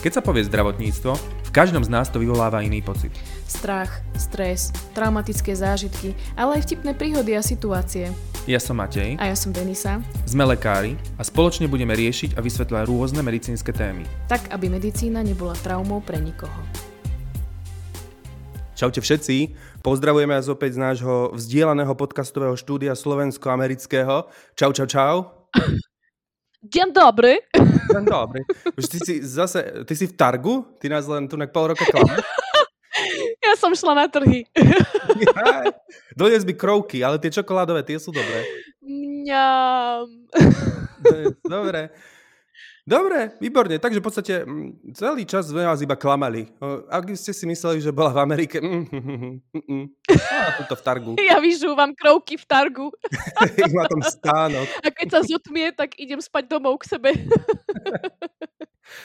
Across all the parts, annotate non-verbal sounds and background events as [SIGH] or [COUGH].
Keď sa povie zdravotníctvo, v každom z nás to vyvoláva iný pocit. Strach, stres, traumatické zážitky, ale aj vtipné príhody a situácie. Ja som Matej. A ja som Denisa. Sme lekári a spoločne budeme riešiť a vysvetľovať rôzne medicínske témy. Tak, aby medicína nebola traumou pre nikoho. Čaute všetci, pozdravujeme vás opäť z nášho vzdielaného podcastového štúdia slovensko-amerického. Čau, čau, čau. Deň dobrý. Deň dobrý. Už ty si zase, ty si v Targu? Ty nás len tu na pol roka klame? [LAUGHS] Ja som šla na trhy. [LAUGHS] Donies by krovky, ale tie čokoládové, tie sú dobré. Mňam. Dobre. Dobre, výborne. Takže v podstate mm, celý čas sme vás iba klamali. Ak ste si mysleli, že bola v Amerike, mm, mm, mm, tuto v Targu. [LAUGHS] Ja vyžúvam krovky v Targu. [LAUGHS] Má tam stánok. A keď sa zotmie, tak idem spať domov k sebe. [LAUGHS]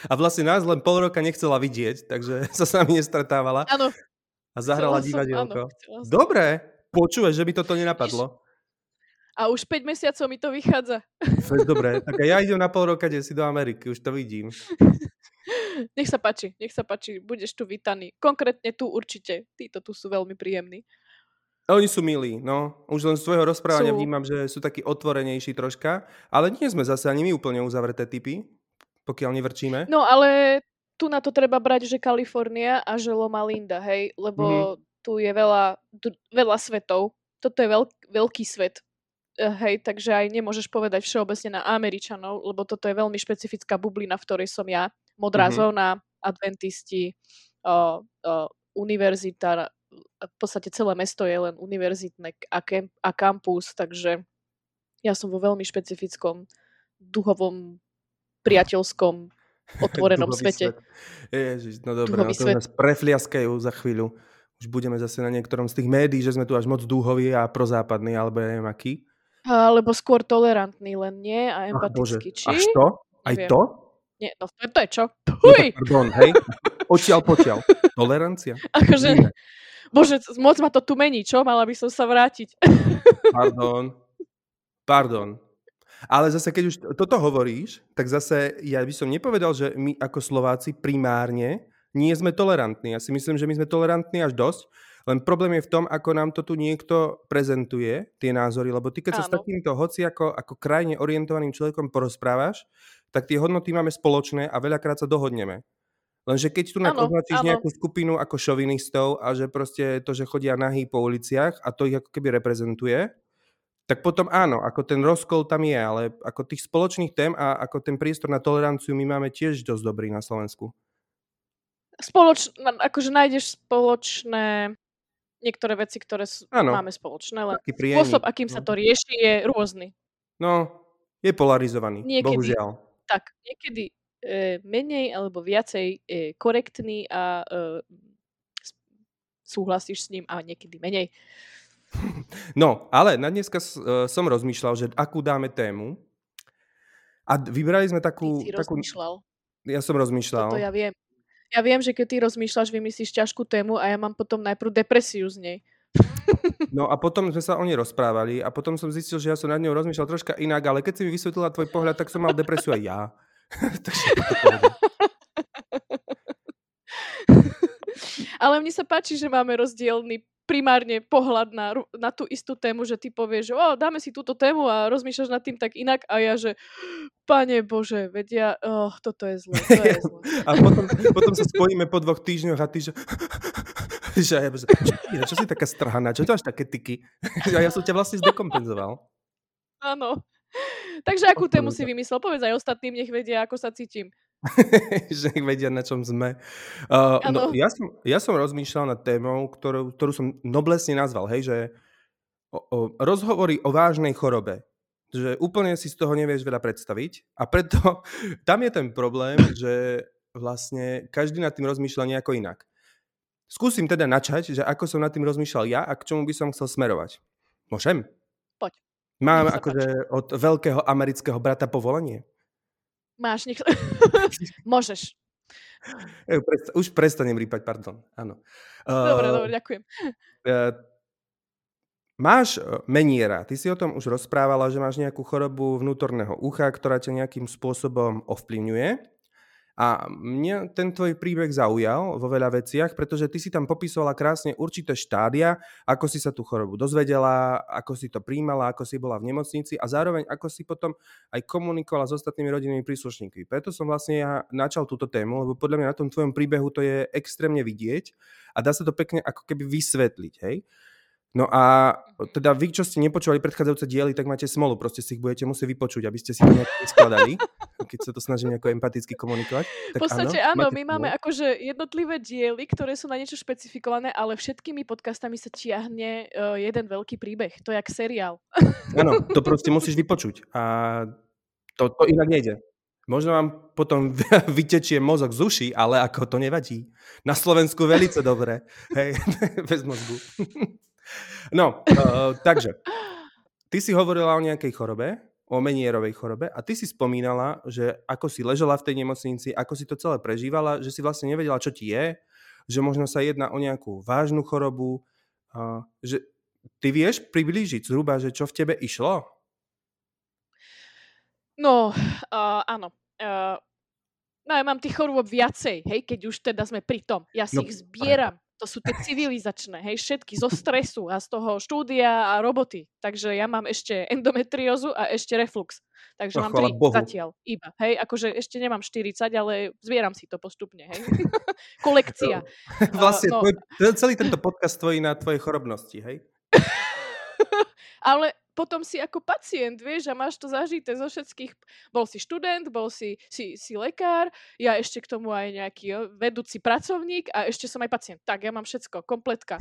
A vlastne nás len pol roka nechcela vidieť, takže sa s nami nestretávala. Áno. A zahrala divadielko. Dobre, počúvaj, že by toto nenapadlo. A už 5 mesiacov mi to vychádza. Dobre, tak ja idem na pol roka, si do Ameriky, už to vidím. [LAUGHS] Nech sa páči, nech sa páči, budeš tu vítaný. Konkrétne tu určite, títo tu sú veľmi príjemní. Oni sú milí, no. Už len z tvojho rozprávania sú... vnímam, že sú takí otvorenejší troška, ale nie sme zase ani my úplne uzavreté typy, pokiaľ nevrčíme. No ale tu na to treba brať, že Kalifornia a že Loma Linda, hej, lebo mm-hmm. tu je veľa, veľa svetov. Toto je veľk, veľký svet. Eh, hej, takže aj nemôžeš povedať všeobecne na Američanov, lebo toto je veľmi špecifická bublina, v ktorej som ja. Modrá mm-hmm. zóna, adventisti, uh, uh, univerzita, v podstate celé mesto je len univerzitné a, kem, a kampus, takže ja som vo veľmi špecifickom duhovom, priateľskom, [LAUGHS] otvorenom svete. Svet. Ježiš, no dobre, no to nás prefliaskajú za chvíľu. Už budeme zase na niektorom z tých médií, že sme tu až moc dúhoví a prozápadní, alebo ja neviem aký. Alebo skôr tolerantný len nie a empatický. Či? Až to? Aj Neviem. to? Nie, no to je čo? Huj! No, pardon, hej? Odtiaľ potiaľ. Tolerancia? Akože, Nie. bože, moc ma to tu mení, čo? Mala by som sa vrátiť. Pardon. Pardon. Ale zase, keď už toto hovoríš, tak zase ja by som nepovedal, že my ako Slováci primárne nie sme tolerantní. Ja si myslím, že my sme tolerantní až dosť, len problém je v tom, ako nám to tu niekto prezentuje, tie názory, lebo ty keď Áno. sa s takýmto hoci ako, krajine orientovaným človekom porozprávaš, tak tie hodnoty máme spoločné a veľakrát sa dohodneme. Lenže keď tu označíš nejakú skupinu ako šovinistov a že proste to, že chodia nahý po uliciach a to ich ako keby reprezentuje, tak potom áno, ako ten rozkol tam je, ale ako tých spoločných tém a ako ten priestor na toleranciu my máme tiež dosť dobrý na Slovensku. Spoloč, akože nájdeš spoločné niektoré veci, ktoré sú, máme spoločné, len spôsob, akým sa no. to rieši, je rôzny. No, je polarizovaný, niekedy, bohužiaľ. Tak, niekedy e, menej alebo viacej e, korektný a e, súhlasíš s ním a niekedy menej. [LAUGHS] No, ale na dneska e, som rozmýšľal, že akú dáme tému. A vybrali sme takú... Ty si takú... rozmýšľal. Ja som rozmýšľal. Toto ja viem. Ja viem, že keď ty rozmýšľaš, vymyslíš ťažkú tému a ja mám potom najprv depresiu z nej. No a potom sme sa o nej rozprávali a potom som zistil, že ja som nad ňou rozmýšľal troška inak, ale keď si mi vysvetlila tvoj pohľad, tak som mal depresiu aj ja. [LAUGHS] [LAUGHS] ale mne sa páči, že máme rozdielny primárne pohľad na, na tú istú tému, že ty povieš, že oh, dáme si túto tému a rozmýšľaš nad tým tak inak a ja, že pane Bože, vedia, oh, toto je zlé, to je zlé. [LAUGHS] a potom, potom sa spojíme po dvoch týždňoch a ty, že, [LAUGHS] že, že čo, čo si taká strhaná, čo to až také tyky? [LAUGHS] a ja som ťa vlastne zdekompenzoval. Áno. Takže akú tému si vymyslel? Povedz aj ostatným, nech vedia, ako sa cítim. [LAUGHS] že nech vedia, na čom sme. Uh, no, ja, som, ja som rozmýšľal nad témou, ktorú, ktorú som noblesne nazval, hej, že o, o, rozhovory o vážnej chorobe. Že úplne si z toho nevieš veľa predstaviť a preto [LAUGHS] tam je ten problém, že vlastne každý nad tým rozmýšľa nejako inak. Skúsim teda načať, že ako som nad tým rozmýšľal ja a k čomu by som chcel smerovať. Môžem? Poď. Mám akože od veľkého amerického brata povolenie. Máš nech... [LAUGHS] Môžeš. Už prestanem rýpať, pardon. Áno. Dobre, uh, dobre, ďakujem. Uh, máš e, meniera. Ty si o tom už rozprávala, že máš nejakú chorobu vnútorného ucha, ktorá ťa nejakým spôsobom ovplyvňuje. A mňa ten tvoj príbeh zaujal vo veľa veciach, pretože ty si tam popisovala krásne určité štádia, ako si sa tú chorobu dozvedela, ako si to príjmala, ako si bola v nemocnici a zároveň ako si potom aj komunikovala s ostatnými rodinnými príslušníkmi. Preto som vlastne ja načal túto tému, lebo podľa mňa na tom tvojom príbehu to je extrémne vidieť a dá sa to pekne ako keby vysvetliť. Hej? No a teda vy, čo ste nepočúvali predchádzajúce diely, tak máte smolu, proste si ich budete musieť vypočuť, aby ste si to nejak vyskladali, [LAUGHS] keď sa to snažím nejako empaticky komunikovať. Tak v podstate áno, áno my smolu. máme akože jednotlivé diely, ktoré sú na niečo špecifikované, ale všetkými podcastami sa tiahne uh, jeden veľký príbeh. To je jak seriál. [LAUGHS] Áno, to proste musíš vypočuť. A to, to inak nejde. Možno vám potom [LAUGHS] vytečie mozog z uši, ale ako to nevadí. Na Slovensku velice dobre. Hej, bez mozgu. No, uh, takže, ty si hovorila o nejakej chorobe, o menierovej chorobe a ty si spomínala, že ako si ležela v tej nemocnici, ako si to celé prežívala, že si vlastne nevedela, čo ti je, že možno sa jedná o nejakú vážnu chorobu, uh, že ty vieš priblížiť zhruba, že čo v tebe išlo? No, uh, áno. Uh, no ja mám tých chorôb viacej, hej, keď už teda sme pri tom. Ja si no, ich zbieram to sú tie civilizačné, hej, všetky zo stresu a z toho štúdia a roboty. Takže ja mám ešte endometriózu a ešte reflux. Takže no, mám tri Bohu. zatiaľ iba. Hej, akože ešte nemám 40, ale zbieram si to postupne, hej. [LAUGHS] Kolekcia. [LAUGHS] vlastne uh, no. tvoj, celý tento podcast tvojí na tvojej chorobnosti, hej? [LAUGHS] ale potom si ako pacient, vieš, a máš to zažité zo všetkých. Bol si študent, bol si, si, si lekár, ja ešte k tomu aj nejaký jo, vedúci pracovník a ešte som aj pacient. Tak, ja mám všetko, kompletka.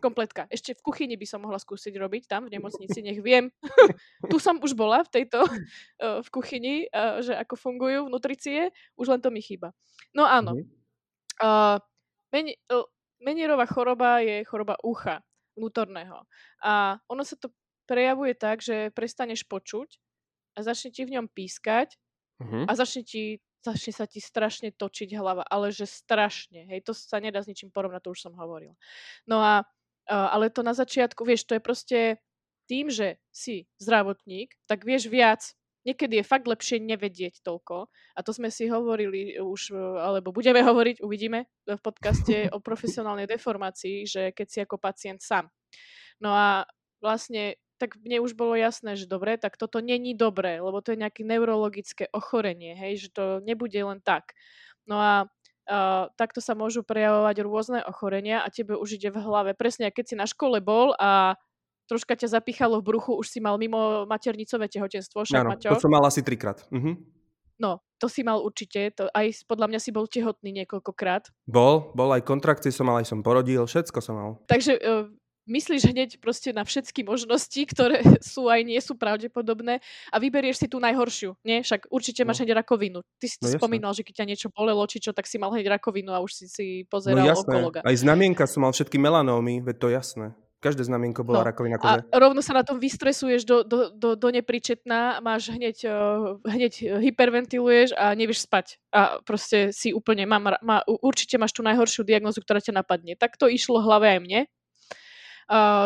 Kompletka. Ešte v kuchyni by som mohla skúsiť robiť tam v nemocnici, nech viem. [LAUGHS] tu som už bola v tejto, [LAUGHS] v kuchyni, že ako fungujú nutricie, už len to mi chýba. No áno. Uh, uh, menierová choroba je choroba ucha vnútorného. A ono sa to prejavuje tak, že prestaneš počuť a začne ti v ňom pískať uh-huh. a začne, ti, začne sa ti strašne točiť hlava, ale že strašne, hej, to sa nedá s ničím porovnať, to už som hovoril. No a, ale to na začiatku, vieš, to je proste tým, že si zdravotník, tak vieš viac. Niekedy je fakt lepšie nevedieť toľko. A to sme si hovorili už, alebo budeme hovoriť, uvidíme v podcaste o [LAUGHS] profesionálnej deformácii, že keď si ako pacient sám. No a vlastne tak mne už bolo jasné, že dobre, tak toto není dobré, lebo to je nejaké neurologické ochorenie, hej, že to nebude len tak. No a uh, takto sa môžu prejavovať rôzne ochorenia a tebe už ide v hlave. Presne, keď si na škole bol a troška ťa zapichalo v bruchu, už si mal mimo maternicové tehotenstvo, však, Áno, Maťo? to som mal asi trikrát. Mhm. No, to si mal určite, to aj podľa mňa si bol tehotný niekoľkokrát. Bol, bol aj kontrakcie som mal, aj som porodil, všetko som mal. Takže uh, myslíš hneď proste na všetky možnosti, ktoré [LAUGHS] sú aj nie sú pravdepodobné a vyberieš si tú najhoršiu, nie? Však určite máš no. hneď rakovinu. Ty si no, spomínal, že keď ťa niečo bolelo, či čo, tak si mal hneď rakovinu a už si si no pozeral no, onkologa. Aj znamienka som mal všetky melanómy, veď to jasné. Každé znamienko bola no, rakovina kože. A rovno sa na tom vystresuješ do, do, do, do nepričetná, máš hneď, uh, hneď hyperventiluješ a nevieš spať. A proste si úplne, mám, má, určite máš tú najhoršiu diagnozu, ktorá ťa napadne. Tak to išlo hlave aj mne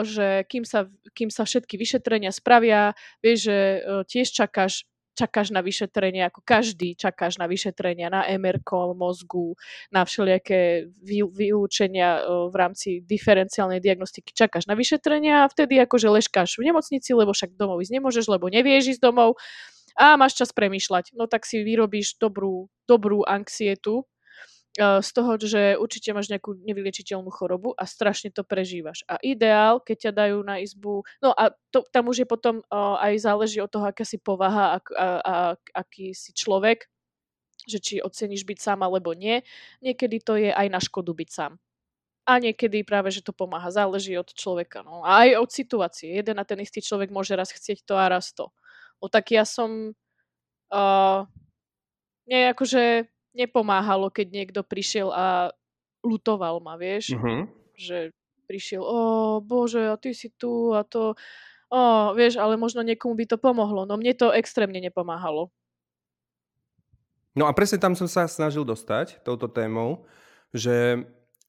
že kým sa, kým sa všetky vyšetrenia spravia, vieš, že e, tiež čakáš čakáš na vyšetrenie, ako každý čakáš na vyšetrenia, na MR mozgu, na všelijaké vylúčenia e, v rámci diferenciálnej diagnostiky. Čakáš na vyšetrenia a vtedy akože leškáš v nemocnici, lebo však domov ísť nemôžeš, lebo nevieš ísť domov a máš čas premýšľať. No tak si vyrobíš dobrú, dobrú anxietu, z toho, že určite máš nejakú nevyliečiteľnú chorobu a strašne to prežívaš. A ideál, keď ťa dajú na izbu, no a to, tam už je potom uh, aj záleží od toho, aká si povaha a, a, a aký si človek, že či oceníš byť sám alebo nie. Niekedy to je aj na škodu byť sám. A niekedy práve, že to pomáha. Záleží od človeka. No. A aj od situácie. Jeden a ten istý človek môže raz chcieť to a raz to. No tak ja som... Uh, nie, akože nepomáhalo, keď niekto prišiel a lutoval ma, vieš? Uh-huh. Že prišiel, o bože, a ty si tu a to, o, vieš, ale možno niekomu by to pomohlo. No mne to extrémne nepomáhalo. No a presne tam som sa snažil dostať touto témou, že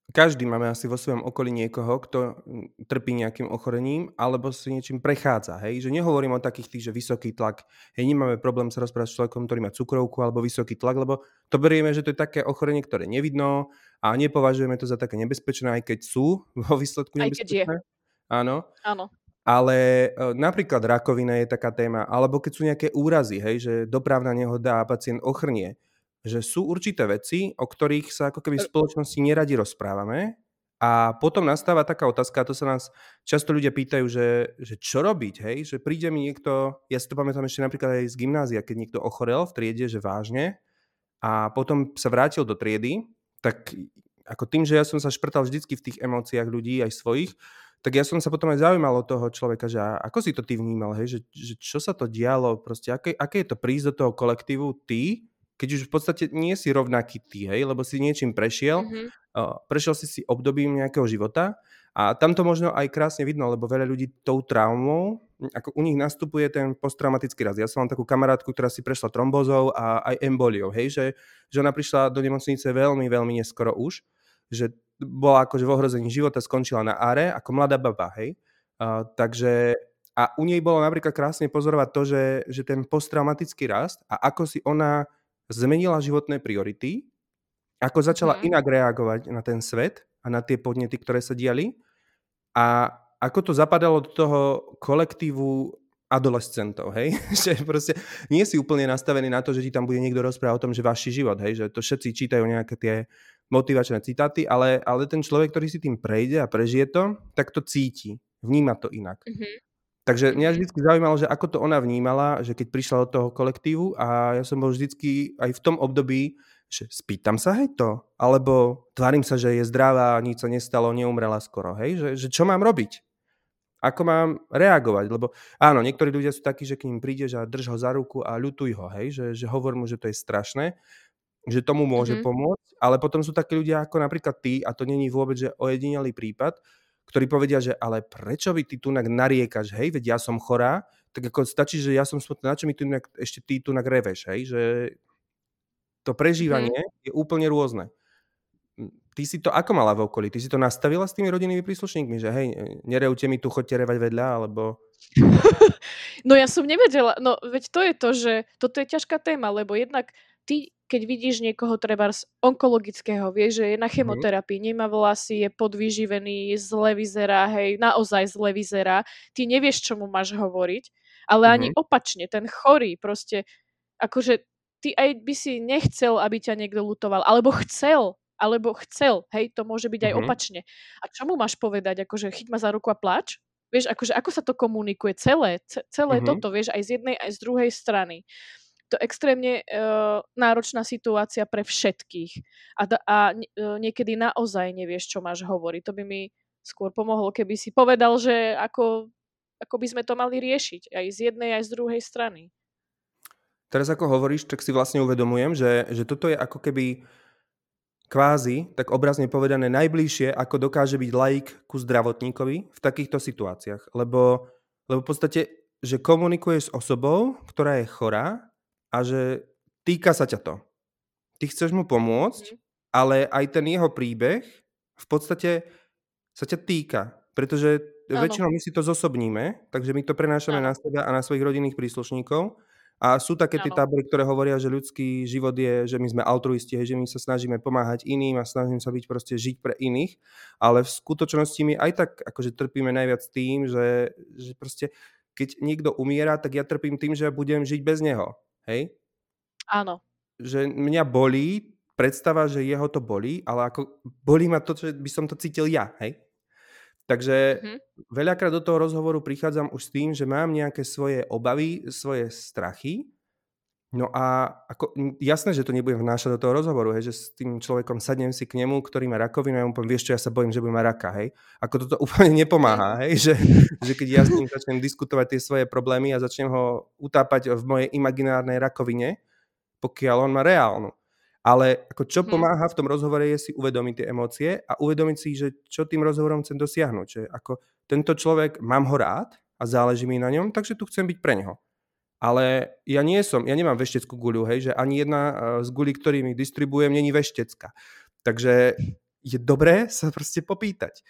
každý máme asi vo svojom okolí niekoho, kto mm, trpí nejakým ochorením alebo si niečím prechádza. Hej? Že nehovorím o takých tých, že vysoký tlak. Hej, nemáme problém sa rozprávať s človekom, ktorý má cukrovku alebo vysoký tlak, lebo to berieme, že to je také ochorenie, ktoré nevidno a nepovažujeme to za také nebezpečné, aj keď sú [LAUGHS] vo výsledku nebezpečné. Aj keď je. Áno. Áno. Ale e, napríklad rakovina je taká téma, alebo keď sú nejaké úrazy, hej, že dopravná nehoda a pacient ochrnie, že sú určité veci, o ktorých sa ako keby v spoločnosti neradi rozprávame a potom nastáva taká otázka, a to sa nás často ľudia pýtajú, že, že čo robiť, hej, že príde mi niekto, ja si to pamätám ešte napríklad aj z gymnázia, keď niekto ochorel v triede, že vážne a potom sa vrátil do triedy, tak ako tým, že ja som sa šprtal vždycky v tých emóciách ľudí, aj svojich, tak ja som sa potom aj zaujímal od toho človeka, že ako si to ty vnímal, hej, že, že čo sa to dialo, proste aké, aké je to prísť do toho kolektívu ty, keď už v podstate nie si rovnaký ty, hej, lebo si niečím prešiel, mm-hmm. uh, prešiel si si obdobím nejakého života a tam to možno aj krásne vidno, lebo veľa ľudí tou traumou, ako u nich nastupuje ten posttraumatický raz. Ja som mám takú kamarátku, ktorá si prešla trombozou a aj emboliou, hej, že, že ona prišla do nemocnice veľmi, veľmi neskoro už, že bola akože v ohrození života, skončila na áre ako mladá baba, hej. Uh, takže a u nej bolo napríklad krásne pozorovať to, že, že ten posttraumatický rast a ako si ona zmenila životné priority, ako začala mm. inak reagovať na ten svet a na tie podnety, ktoré sa diali a ako to zapadalo do toho kolektívu adolescentov, hej? [LAUGHS] že proste nie si úplne nastavený na to, že ti tam bude niekto rozprávať o tom, že váš život, hej? že to všetci čítajú nejaké tie motivačné citáty, ale, ale ten človek, ktorý si tým prejde a prežije to, tak to cíti, vníma to inak. Mm-hmm. Takže mňa vždy zaujímalo, že ako to ona vnímala, že keď prišla do toho kolektívu a ja som bol vždycky aj v tom období, že spýtam sa, hej to, alebo tvárim sa, že je zdravá, nič sa nestalo, neumrela skoro, hej, že, že čo mám robiť? Ako mám reagovať? Lebo áno, niektorí ľudia sú takí, že k ním prídeš a drž ho za ruku a ľutuj ho, hej, že, že hovor mu, že to je strašné že tomu môže mm-hmm. pomôcť, ale potom sú takí ľudia ako napríklad ty, a to není vôbec že ojedinelý prípad, ktorí povedia, že ale prečo by ty tu nariekaš, hej, veď ja som chorá, tak ako stačí, že ja som smutná, na čo mi tu ešte ty tu reveš, hej, že to prežívanie mm. je úplne rôzne. Ty si to ako mala v okolí? Ty si to nastavila s tými rodinnými príslušníkmi, že hej, nerevte mi tu, chodte revať vedľa, alebo... [LAUGHS] No ja som nevedela, no veď to je to, že toto je ťažká téma, lebo jednak ty keď vidíš niekoho treba z onkologického, vieš, že je na mhm. chemoterapii, nemá vlasy, je podvyživený, zle vyzerá, hej, naozaj zle vyzerá, ty nevieš, čo mu máš hovoriť, ale mm-hmm. ani opačne, ten chorý proste, akože ty aj by si nechcel, aby ťa niekto lutoval, alebo chcel, alebo chcel, hej, to môže byť aj mm-hmm. opačne. A čo mu máš povedať, akože chyť ma za ruku a plač? Vieš, akože ako sa to komunikuje celé, celé mm-hmm. toto, vieš, aj z jednej, aj z druhej strany to extrémne uh, náročná situácia pre všetkých. A, a uh, niekedy naozaj nevieš, čo máš hovoriť. To by mi skôr pomohlo, keby si povedal, že ako, ako by sme to mali riešiť. Aj z jednej, aj z druhej strany. Teraz ako hovoríš, tak si vlastne uvedomujem, že, že toto je ako keby kvázi, tak obrazne povedané, najbližšie, ako dokáže byť laik ku zdravotníkovi v takýchto situáciách. Lebo, lebo v podstate, že komunikuješ s osobou, ktorá je chorá a že týka sa ťa to. Ty chceš mu pomôcť, mm. ale aj ten jeho príbeh v podstate sa ťa týka, pretože ano. väčšinou my si to zosobníme, takže my to prenášame ano. na seba a na svojich rodinných príslušníkov. A sú také tie tábory, ktoré hovoria, že ľudský život je, že my sme altruisti, že my sa snažíme pomáhať iným a snažíme sa byť proste žiť pre iných, ale v skutočnosti my aj tak akože trpíme najviac tým, že, že proste keď niekto umiera, tak ja trpím tým, že budem žiť bez neho. Hej? Áno. Že mňa bolí predstava, že jeho to bolí, ale ako bolí ma to, že by som to cítil ja, hej? Takže mm-hmm. veľakrát do toho rozhovoru prichádzam už s tým, že mám nejaké svoje obavy, svoje strachy. No a ako, jasné, že to nebudem vnášať do toho rozhovoru, hej, že s tým človekom sadnem si k nemu, ktorý má rakovinu a ja mu poviem, vieš čo, ja sa bojím, že bude mať raka, hej. Ako toto [LAUGHS] úplne nepomáha, hej, že, že keď ja s ním začnem diskutovať tie svoje problémy a začnem ho utápať v mojej imaginárnej rakovine, pokiaľ on má reálnu. Ale ako čo hmm. pomáha v tom rozhovore je si uvedomiť tie emócie a uvedomiť si, že čo tým rozhovorom chcem dosiahnuť. Že ako tento človek, mám ho rád a záleží mi na ňom, takže tu chcem byť pre neho. Ale ja nie som, ja nemám vešteckú guľu, hej, že ani jedna z guľí, ktorými distribujem, není veštecká. Takže je dobré sa proste popýtať.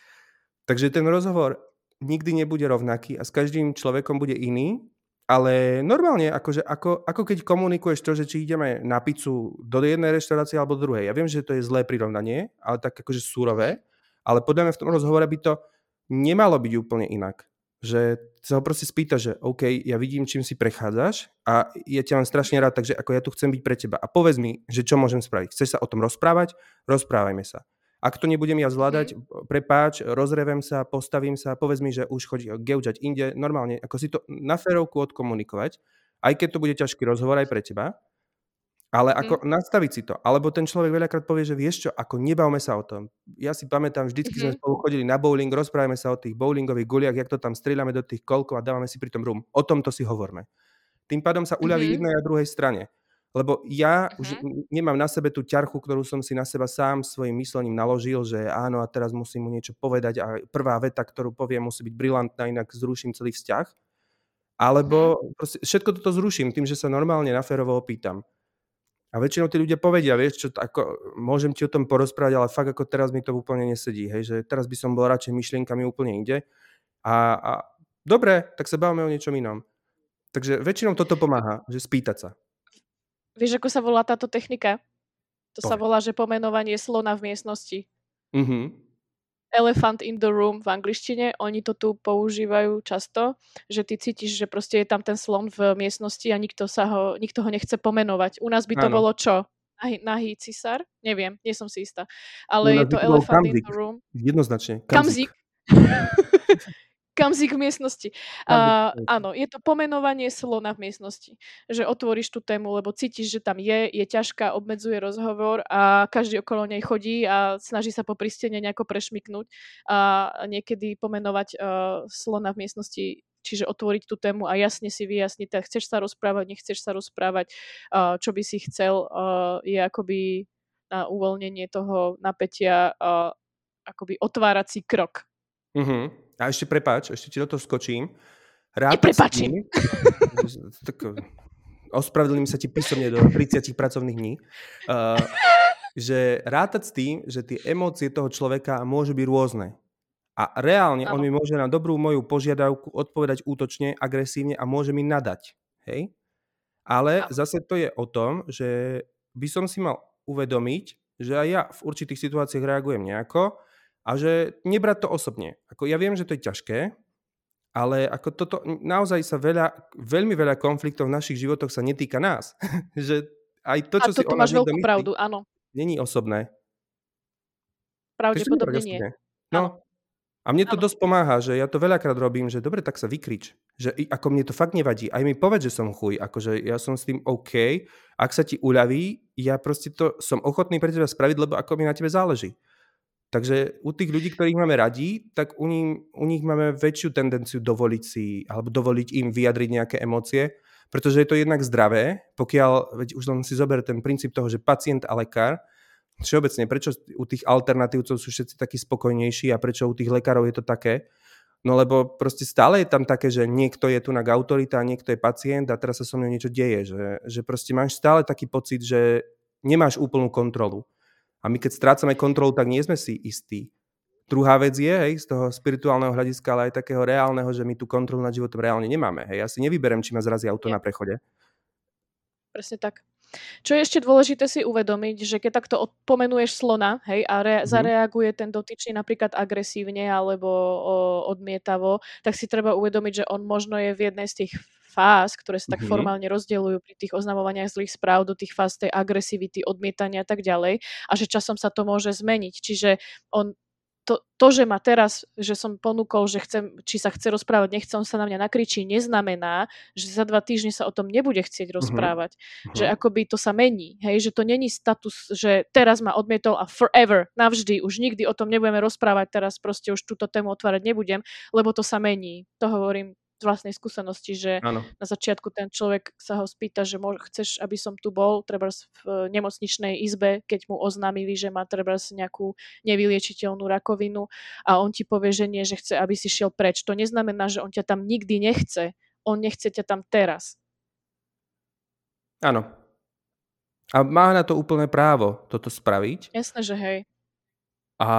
Takže ten rozhovor nikdy nebude rovnaký a s každým človekom bude iný, ale normálne, akože, ako, ako keď komunikuješ to, že či ideme na pizzu do jednej reštaurácie alebo do druhej. Ja viem, že to je zlé prirovnanie, ale tak akože súrové, ale podľa mňa v tom rozhovore by to nemalo byť úplne inak. Že sa ho proste spýta, že OK, ja vidím, čím si prechádzaš a ja ťa mám strašne rád, takže ako ja tu chcem byť pre teba. A povedz mi, že čo môžem spraviť. Chceš sa o tom rozprávať? Rozprávajme sa. Ak to nebudem ja zvládať, mm. prepáč, rozrevem sa, postavím sa, povedz mi, že už chodí geučať inde, normálne, ako si to na férovku odkomunikovať, aj keď to bude ťažký rozhovor aj pre teba, ale ako mm. nastaviť si to. Alebo ten človek veľakrát povie, že vieš čo, ako nebavme sa o tom. Ja si pamätám, vždycky mm-hmm. sme spolu chodili na bowling, rozprávame sa o tých bowlingových guliach, jak to tam strieľame do tých kolkov a dávame si pri tom rum. O tomto si hovorme. Tým pádom sa uľaví mm-hmm. jednej a druhej strane. Lebo ja uh-huh. už nemám na sebe tú ťarchu, ktorú som si na seba sám svojim myslením naložil, že áno a teraz musím mu niečo povedať a prvá veta, ktorú poviem, musí byť brilantná, inak zruším celý vzťah. Alebo uh-huh. proste všetko toto zruším tým, že sa normálne na férovo opýtam. A väčšinou tí ľudia povedia, vieš, čo, ako, môžem ti o tom porozprávať, ale fakt ako teraz mi to úplne nesedí, hej, že teraz by som bol radšej myšlienkami úplne inde. A, a dobre, tak sa bavíme o niečom inom. Takže väčšinou toto pomáha, že spýtať sa. Vieš, ako sa volá táto technika? To sa volá, že pomenovanie slona v miestnosti. Mm-hmm. Elephant in the room v angličtine, oni to tu používajú často, že ty cítiš, že proste je tam ten slon v miestnosti a nikto, sa ho, nikto ho nechce pomenovať. U nás by to ano. bolo čo? Nahý, nahý cisár? Neviem, nie som si istá. Ale je to elephant kamzik. in the room. Jednoznačne. Kamzik. kamzik. [LAUGHS] kamzik v miestnosti. Uh, áno, je to pomenovanie slona v miestnosti. Že otvoríš tú tému, lebo cítiš, že tam je, je ťažká, obmedzuje rozhovor a každý okolo nej chodí a snaží sa po pristene nejako prešmiknúť a niekedy pomenovať uh, slona v miestnosti čiže otvoriť tú tému a jasne si vyjasniť, tak chceš sa rozprávať, nechceš sa rozprávať, uh, čo by si chcel, uh, je akoby na uvoľnenie toho napätia akoby otvárací krok. Uh-huh. A ešte prepáč, ešte ti do toho skočím. Neprepačím. [LAUGHS] tak, ospravedlním sa ti písomne do 30 pracovných dní. Uh, že rátať s tým, že tie emócie toho človeka môžu byť rôzne. A reálne ano. on mi môže na dobrú moju požiadavku odpovedať útočne, agresívne a môže mi nadať. Hej? Ale ano. zase to je o tom, že by som si mal uvedomiť, že aj ja v určitých situáciách reagujem nejako a že nebrať to osobne. Ako ja viem, že to je ťažké, ale ako toto, naozaj sa veľa, veľmi veľa konfliktov v našich životoch sa netýka nás. [LAUGHS] že aj to, čo a si máš veľkú myslí, pravdu, áno. Není osobné. Pravdepodobne nie. No. A mne to ano. dosť pomáha, že ja to veľakrát robím, že dobre, tak sa vykrič. Že ako mne to fakt nevadí. Aj mi povedz, že som chuj. Akože ja som s tým OK. Ak sa ti uľaví, ja proste to som ochotný pre teba spraviť, lebo ako mi na tebe záleží. Takže u tých ľudí, ktorých máme radi, tak u nich, u nich máme väčšiu tendenciu dovoliť si, alebo dovoliť im vyjadriť nejaké emócie, pretože je to jednak zdravé, pokiaľ, veď už len si zober ten princíp toho, že pacient a lekár, všeobecne, prečo u tých alternatívcov sú všetci takí spokojnejší a prečo u tých lekárov je to také, No lebo proste stále je tam také, že niekto je tu na autorita, niekto je pacient a teraz sa so mnou niečo deje. Že, že proste máš stále taký pocit, že nemáš úplnú kontrolu. A my keď strácame kontrolu, tak nie sme si istí. Druhá vec je, hej, z toho spirituálneho hľadiska, ale aj takého reálneho, že my tú kontrolu nad životom reálne nemáme. Hej. Ja si nevyberem, či ma zrazí auto nie. na prechode. Presne tak. Čo je ešte dôležité si uvedomiť, že keď takto odpomenuješ slona hej, a re- mm. zareaguje ten dotyčný napríklad agresívne alebo o, odmietavo, tak si treba uvedomiť, že on možno je v jednej z tých fáz, ktoré sa tak mm-hmm. formálne rozdeľujú pri tých oznamovaniach zlých správ do tých fáz tej agresivity, odmietania a tak ďalej a že časom sa to môže zmeniť. Čiže on to, to, že ma teraz, že som ponúkol, že chcem, či sa chce rozprávať, nechce on sa na mňa nakričí, neznamená, že za dva týždne sa o tom nebude chcieť mhm. rozprávať. Uh-huh. Že akoby to sa mení. Hej? Že to není status, že teraz ma odmietol a forever, navždy, už nikdy o tom nebudeme rozprávať, teraz proste už túto tému otvárať nebudem, lebo to sa mení. To hovorím vlastnej skúsenosti, že ano. na začiatku ten človek sa ho spýta, že mo- chceš, aby som tu bol, treba v nemocničnej izbe, keď mu oznámili, že má treba nejakú nevyliečiteľnú rakovinu a on ti povie, že nie, že chce, aby si šiel preč. To neznamená, že on ťa tam nikdy nechce. On nechce ťa tam teraz. Áno. A má na to úplné právo toto spraviť. Jasné, že hej. A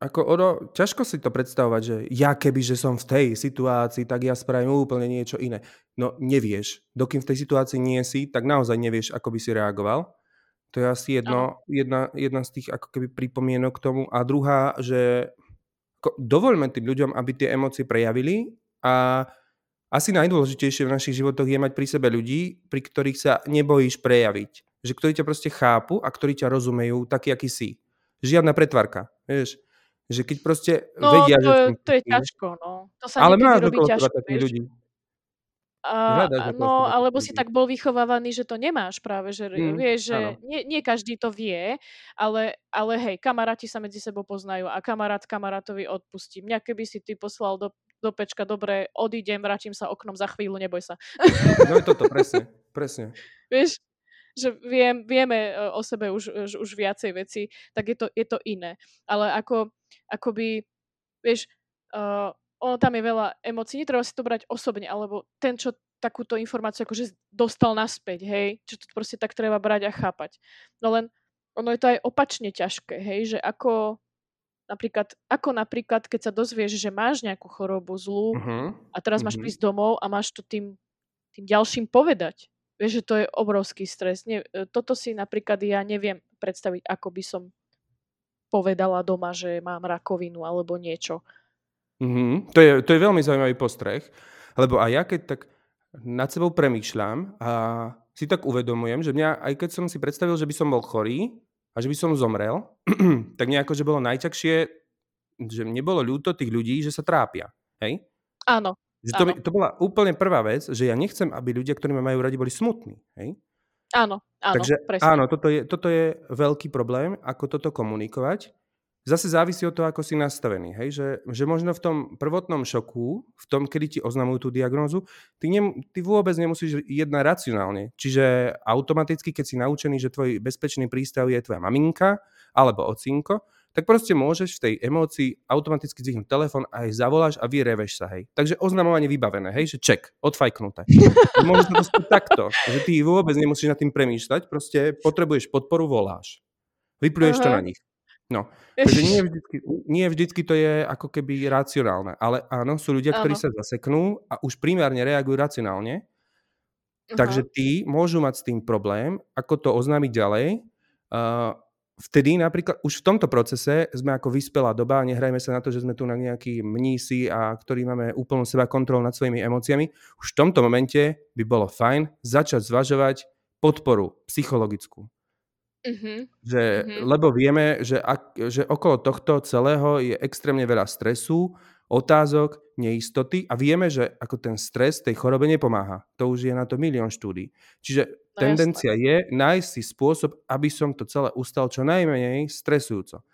ako ono, ťažko si to predstavovať, že ja keby, že som v tej situácii, tak ja spravím úplne niečo iné. No nevieš. Dokým v tej situácii nie si, tak naozaj nevieš, ako by si reagoval. To je asi jedno, jedna, jedna z tých ako keby pripomienok k tomu. A druhá, že dovoľme tým ľuďom, aby tie emócie prejavili a asi najdôležitejšie v našich životoch je mať pri sebe ľudí, pri ktorých sa nebojíš prejaviť. Že ktorí ťa proste chápu a ktorí ťa rozumejú taký, aký si žiadna pretvarka, vieš. Že keď proste no, vedia, to, že... to je ťažko, no. To sa ale máš robí ťažko, takých ľudí. A, no, alebo si tak bol vychovávaný, že to nemáš práve, že mm, vieš, že nie, nie každý to vie, ale, ale hej, kamaráti sa medzi sebou poznajú a kamarát kamarátovi odpustí. Mňa keby si ty poslal do, do pečka, dobre, odídem, vrátim sa oknom za chvíľu, neboj sa. No je toto, presne, presne. [LAUGHS] vieš, že viem, vieme e, o sebe už, už, už viacej veci, tak je to, je to iné. Ale ako, akoby, vieš, uh, ono tam je veľa emócií, netreba si to brať osobne, alebo ten, čo takúto informáciu akože dostal naspäť, hej, čo to proste tak treba brať a chápať. No len ono je to aj opačne ťažké, hej, že ako napríklad, ako napríklad, keď sa dozvieš, že máš nejakú chorobu zlú uh-huh. a teraz uh-huh. máš prísť domov a máš to tým, tým ďalším povedať. Vieš, že to je obrovský stres. Nie, e, toto si napríklad ja neviem predstaviť, ako by som povedala doma, že mám rakovinu alebo niečo. Mm-hmm. To, je, to je veľmi zaujímavý postreh, lebo aj ja keď tak nad sebou premýšľam a si tak uvedomujem, že mňa, aj keď som si predstavil, že by som bol chorý a že by som zomrel, [CLEARS THROAT] tak nejako, že bolo najťažšie, že mne bolo ľúto tých ľudí, že sa trápia. Hej? Áno, že to, to bola úplne prvá vec, že ja nechcem, aby ľudia, ktorí ma majú radi, boli smutní. Hej? Áno, áno, Takže presne. áno, toto je, toto je veľký problém, ako toto komunikovať. Zase závisí od toho, ako si nastavený. Hej? Že, že možno v tom prvotnom šoku, v tom, kedy ti oznamujú tú diagnózu, ty, ne, ty vôbec nemusíš jednať racionálne. Čiže automaticky, keď si naučený, že tvoj bezpečný prístav je tvoja maminka alebo ocinko, tak proste môžeš v tej emócii automaticky zdvihnúť telefón a aj zavoláš a vyreveš sa, hej. Takže oznamovanie vybavené, hej, že ček, odfajknuté. [LAUGHS] Môžeš to proste takto, že ty vôbec nemusíš nad tým premýšľať, proste potrebuješ podporu, voláš. Vypluješ to na nich. No, [LAUGHS] takže nie vždycky, nie vždycky to je ako keby racionálne, ale áno, sú ľudia, ktorí sa zaseknú a už primárne reagujú racionálne, uh-huh. takže tí môžu mať s tým problém, ako to oznámiť ďalej. Uh, vtedy napríklad už v tomto procese sme ako vyspelá doba, nehrajme sa na to, že sme tu na nejakí mnísi a ktorí máme úplnú seba kontrolu nad svojimi emóciami. Už v tomto momente by bolo fajn začať zvažovať podporu psychologickú. Mm-hmm. Že, mm-hmm. Lebo vieme, že, ak, že okolo tohto celého je extrémne veľa stresu, otázok, neistoty a vieme, že ako ten stres tej chorobe nepomáha. To už je na to milión štúdí. Čiže no, tendencia jasné. je nájsť si spôsob, aby som to celé ustal čo najmenej stresujúco.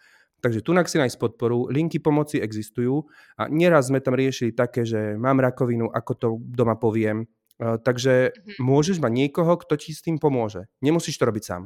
Takže tu si nájsť podporu, linky pomoci existujú a nieraz sme tam riešili také, že mám rakovinu, ako to doma poviem. Uh, takže mm-hmm. môžeš mať niekoho, kto ti s tým pomôže. Nemusíš to robiť sám.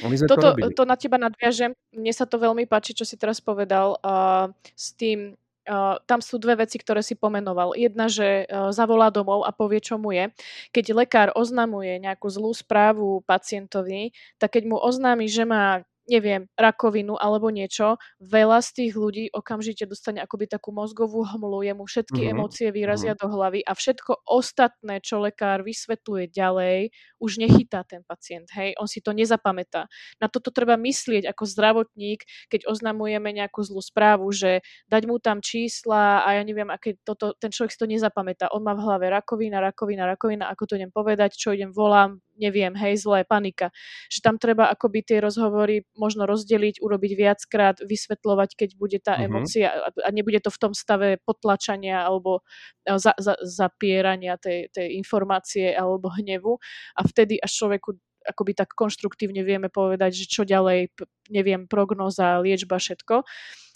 Mm-hmm. Toto, to, to na teba nadviažem. Mne sa to veľmi páči, čo si teraz povedal uh, s tým, Uh, tam sú dve veci, ktoré si pomenoval. Jedna, že uh, zavolá domov a povie, čo mu je. Keď lekár oznamuje nejakú zlú správu pacientovi, tak keď mu oznámi, že má neviem, rakovinu alebo niečo, veľa z tých ľudí okamžite dostane akoby takú mozgovú hmlu, jemu všetky mm-hmm. emócie vyrazia mm-hmm. do hlavy a všetko ostatné, čo lekár vysvetľuje ďalej, už nechytá ten pacient, hej, on si to nezapamätá. Na toto treba myslieť ako zdravotník, keď oznamujeme nejakú zlú správu, že dať mu tam čísla a ja neviem, aké toto, ten človek si to nezapamätá. On má v hlave rakovina, rakovina, rakovina, ako to idem povedať, čo idem volám, neviem, hej, zlé, panika. Že tam treba akoby tie rozhovory možno rozdeliť, urobiť viackrát, vysvetľovať, keď bude tá uh-huh. emócia a nebude to v tom stave potlačania alebo e, za, za, zapierania tej, tej informácie alebo hnevu a vtedy až človeku akoby tak konštruktívne vieme povedať, že čo ďalej, neviem, prognoza, liečba, všetko.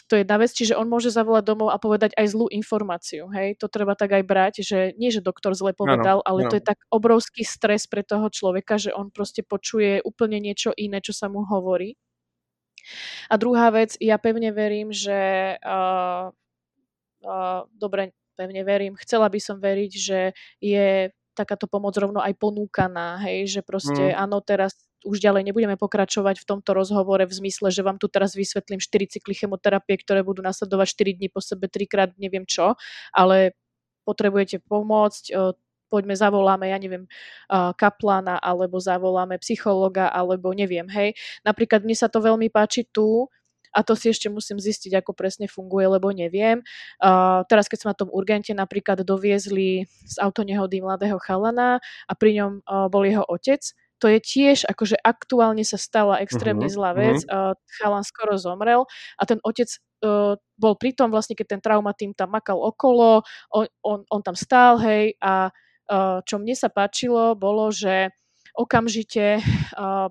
To je jedna vec, čiže on môže zavolať domov a povedať aj zlú informáciu. Hej? To treba tak aj brať, že nie, že doktor zle povedal, ano, ale ano. to je tak obrovský stres pre toho človeka, že on proste počuje úplne niečo iné, čo sa mu hovorí. A druhá vec, ja pevne verím, že uh, uh, dobre, pevne verím, chcela by som veriť, že je takáto pomoc rovno aj ponúkaná, hej, že proste mm. áno, teraz už ďalej nebudeme pokračovať v tomto rozhovore v zmysle, že vám tu teraz vysvetlím 4 cykly chemoterapie, ktoré budú nasledovať 4 dní po sebe, trikrát neviem čo, ale potrebujete pomôcť, poďme zavoláme, ja neviem, kaplana, alebo zavoláme psychologa, alebo neviem, hej. Napríklad mne sa to veľmi páči tu, a to si ešte musím zistiť, ako presne funguje, lebo neviem. Uh, teraz, keď sme na tom urgente napríklad doviezli z autonehody mladého chalana a pri ňom uh, bol jeho otec, to je tiež, akože aktuálne sa stala extrémne uh-huh, zlá vec, uh-huh. uh, chalan skoro zomrel a ten otec uh, bol pri tom vlastne, keď ten traumatým tam makal okolo, on, on, on tam stál, hej, a uh, čo mne sa páčilo, bolo, že okamžite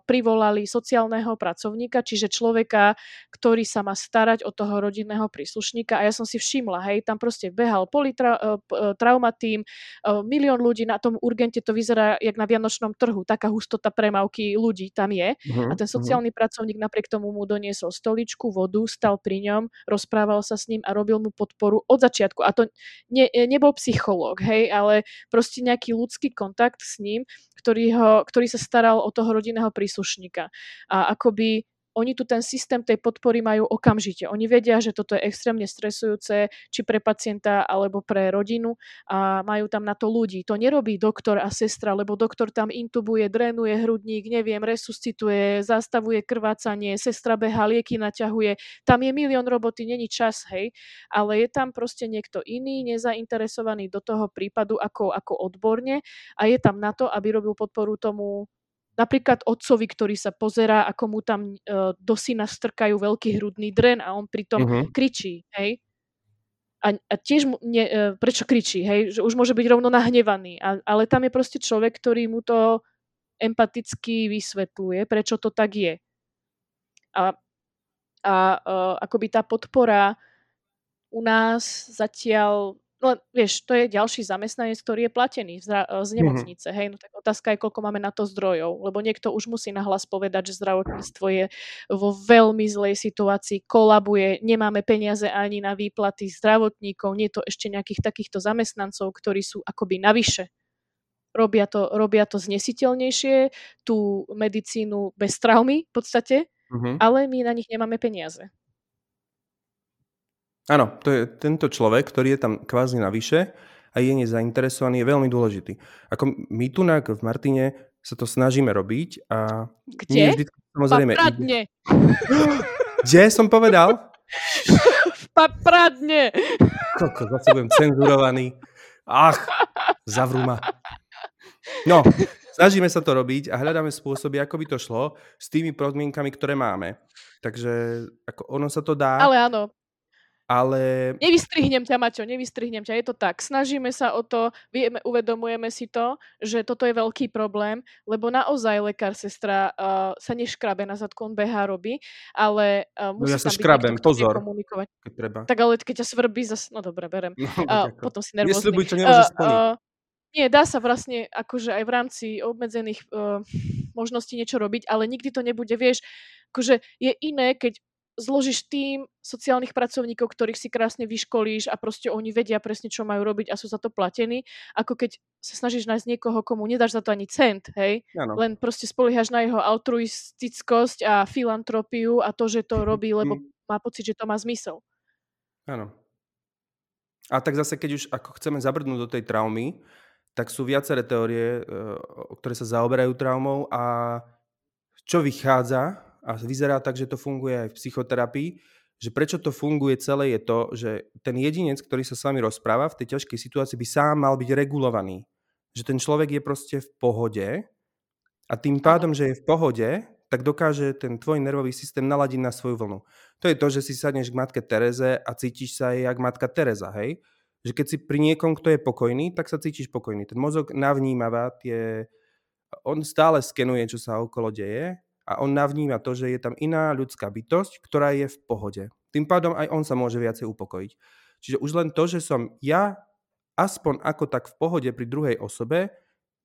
privolali sociálneho pracovníka, čiže človeka, ktorý sa má starať o toho rodinného príslušníka. A ja som si všimla, hej, tam proste behal politraumatým, e, e, milión ľudí na tom urgente, to vyzerá jak na Vianočnom trhu, taká hustota premávky ľudí tam je. Uh-huh, a ten sociálny uh-huh. pracovník napriek tomu mu doniesol stoličku, vodu, stal pri ňom, rozprával sa s ním a robil mu podporu od začiatku. A to ne, nebol psychológ, hej, ale proste nejaký ľudský kontakt s ním, ktorý, ho, ktorý sa staral o toho rodinného príslušníka. A akoby oni tu ten systém tej podpory majú okamžite. Oni vedia, že toto je extrémne stresujúce, či pre pacienta alebo pre rodinu a majú tam na to ľudí. To nerobí doktor a sestra, lebo doktor tam intubuje, drenuje hrudník, neviem, resuscituje, zastavuje krvácanie, sestra beha, lieky naťahuje. Tam je milión roboty, není čas, hej, ale je tam proste niekto iný, nezainteresovaný do toho prípadu ako, ako odborne a je tam na to, aby robil podporu tomu napríklad otcovi, ktorý sa pozerá, ako mu tam uh, do syna strkajú veľký hrudný dren a on pritom uh-huh. kričí, hej. A, a tiež mu, ne, uh, prečo kričí, hej, že už môže byť rovno nahnevaný, a, ale tam je proste človek, ktorý mu to empaticky vysvetľuje, prečo to tak je. A, a uh, akoby tá podpora u nás zatiaľ len vieš, to je ďalší zamestnanec, ktorý je platený z, mhm. nemocnice. Hej, no tak otázka je, koľko máme na to zdrojov, lebo niekto už musí nahlas povedať, že zdravotníctvo je vo veľmi zlej situácii, kolabuje, nemáme peniaze ani na výplaty zdravotníkov, nie to ešte nejakých takýchto zamestnancov, ktorí sú akoby navyše. Robia to, robia to znesiteľnejšie, tú medicínu bez traumy v podstate, mm-hmm. ale my na nich nemáme peniaze. Áno, to je tento človek, ktorý je tam kvázi navyše a je nezainteresovaný, je veľmi dôležitý. Ako my tu v Martine sa to snažíme robiť a... Kde? Nie vždy, samozrejme... Papradne. Kde som povedal? [LAUGHS] Papradne. Koko, zase budem cenzurovaný. Ach, zavrú ma. No, snažíme sa to robiť a hľadáme spôsoby, ako by to šlo s tými podmienkami, ktoré máme. Takže ako ono sa to dá. Ale áno, ale... Nevystrihnem ťa, Maťo, nevystrihnem ťa. Je to tak. Snažíme sa o to, vieme, uvedomujeme si to, že toto je veľký problém, lebo naozaj lekár, sestra uh, sa neškrabe na zadku, on behá robí, ale uh, musí no ja sa škrabem, pozor. Komunikovať. Keď treba. Tak ale keď ťa svrbí, zas... no dobre, berem. No, uh, potom si nervózny. Nesľubuj, čo nemôžeš uh, uh, nie, dá sa vlastne akože aj v rámci obmedzených uh, možností niečo robiť, ale nikdy to nebude, vieš, akože je iné, keď zložíš tým sociálnych pracovníkov, ktorých si krásne vyškolíš a proste oni vedia presne, čo majú robiť a sú za to platení, ako keď sa snažíš nájsť niekoho, komu nedáš za to ani cent, hej? Ano. Len proste spoliehaš na jeho altruistickosť a filantropiu a to, že to robí, lebo mm. má pocit, že to má zmysel. Áno. A tak zase, keď už ako chceme zabrdnúť do tej traumy, tak sú viaceré teórie, e, ktoré sa zaoberajú traumou a čo vychádza a vyzerá tak, že to funguje aj v psychoterapii, že prečo to funguje celé je to, že ten jedinec, ktorý sa s vami rozpráva v tej ťažkej situácii by sám mal byť regulovaný. Že ten človek je proste v pohode a tým pádom, že je v pohode, tak dokáže ten tvoj nervový systém naladiť na svoju vlnu. To je to, že si sadneš k matke Tereze a cítiš sa aj jak matka Tereza, hej? Že keď si pri niekom, kto je pokojný, tak sa cítiš pokojný. Ten mozog navnímava tie... On stále skenuje, čo sa okolo deje a on navníma to, že je tam iná ľudská bytosť, ktorá je v pohode. Tým pádom aj on sa môže viacej upokojiť. Čiže už len to, že som ja aspoň ako tak v pohode pri druhej osobe,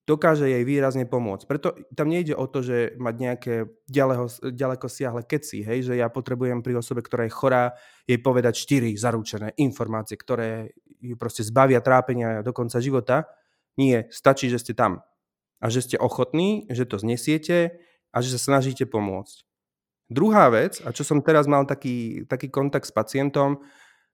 dokáže jej výrazne pomôcť. Preto tam nejde o to, že mať nejaké ďaleko, ďaleko siahle keci, hej, že ja potrebujem pri osobe, ktorá je chorá, jej povedať štyri zaručené informácie, ktoré ju proste zbavia trápenia do konca života. Nie, stačí, že ste tam a že ste ochotní, že to znesiete, a že sa snažíte pomôcť. Druhá vec, a čo som teraz mal taký, taký kontakt s pacientom,